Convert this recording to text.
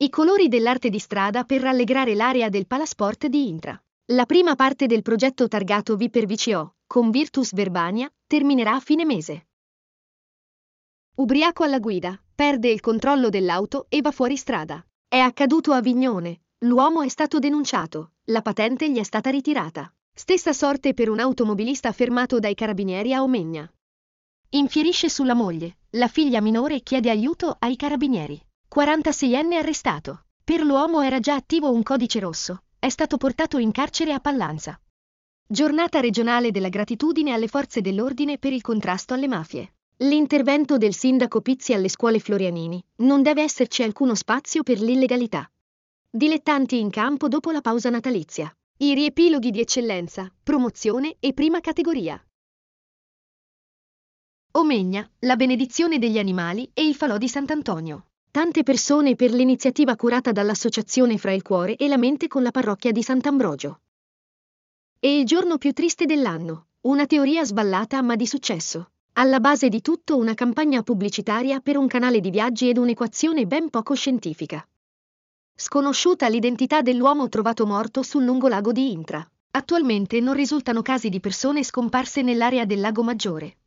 I colori dell'arte di strada per rallegrare l'area del Palasport di Intra. La prima parte del progetto targato V per VCO, con Virtus Verbania, terminerà a fine mese. Ubriaco alla guida, perde il controllo dell'auto e va fuori strada. È accaduto a Vignone. L'uomo è stato denunciato, la patente gli è stata ritirata. Stessa sorte per un automobilista fermato dai carabinieri a Omegna. Infierisce sulla moglie, la figlia minore chiede aiuto ai carabinieri. 46enne arrestato. Per l'uomo era già attivo un codice rosso, è stato portato in carcere a Pallanza. Giornata regionale della gratitudine alle forze dell'ordine per il contrasto alle mafie. L'intervento del sindaco Pizzi alle scuole Florianini. Non deve esserci alcuno spazio per l'illegalità. Dilettanti in campo dopo la pausa natalizia. I riepiloghi di eccellenza, promozione e prima categoria. Omegna, la benedizione degli animali e il falò di Sant'Antonio. Tante persone per l'iniziativa curata dall'Associazione Fra il Cuore e la Mente con la parrocchia di Sant'Ambrogio. E il giorno più triste dell'anno, una teoria sballata ma di successo. Alla base di tutto una campagna pubblicitaria per un canale di viaggi ed un'equazione ben poco scientifica. Sconosciuta l'identità dell'uomo trovato morto sul lungolago di Intra. Attualmente non risultano casi di persone scomparse nell'area del lago Maggiore.